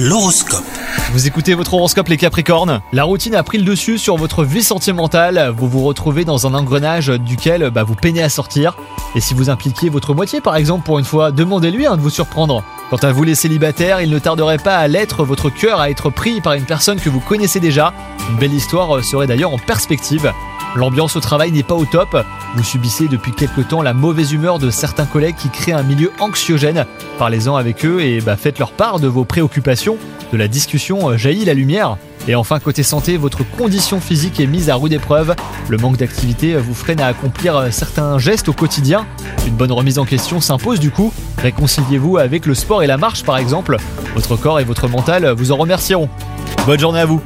L'horoscope. Vous écoutez votre horoscope les Capricornes? La routine a pris le dessus sur votre vie sentimentale, vous vous retrouvez dans un engrenage duquel bah, vous peinez à sortir. Et si vous impliquiez votre moitié par exemple pour une fois, demandez-lui hein, de vous surprendre. Quant à vous les célibataires, il ne tarderait pas à l'être, votre cœur à être pris par une personne que vous connaissez déjà. Une belle histoire serait d'ailleurs en perspective. L'ambiance au travail n'est pas au top. Vous subissez depuis quelque temps la mauvaise humeur de certains collègues qui créent un milieu anxiogène. Parlez-en avec eux et bah, faites leur part de vos préoccupations. De la discussion euh, jaillit la lumière. Et enfin, côté santé, votre condition physique est mise à rude épreuve. Le manque d'activité vous freine à accomplir euh, certains gestes au quotidien. Une bonne remise en question s'impose du coup. Réconciliez-vous avec le sport et la marche par exemple. Votre corps et votre mental vous en remercieront. Bonne journée à vous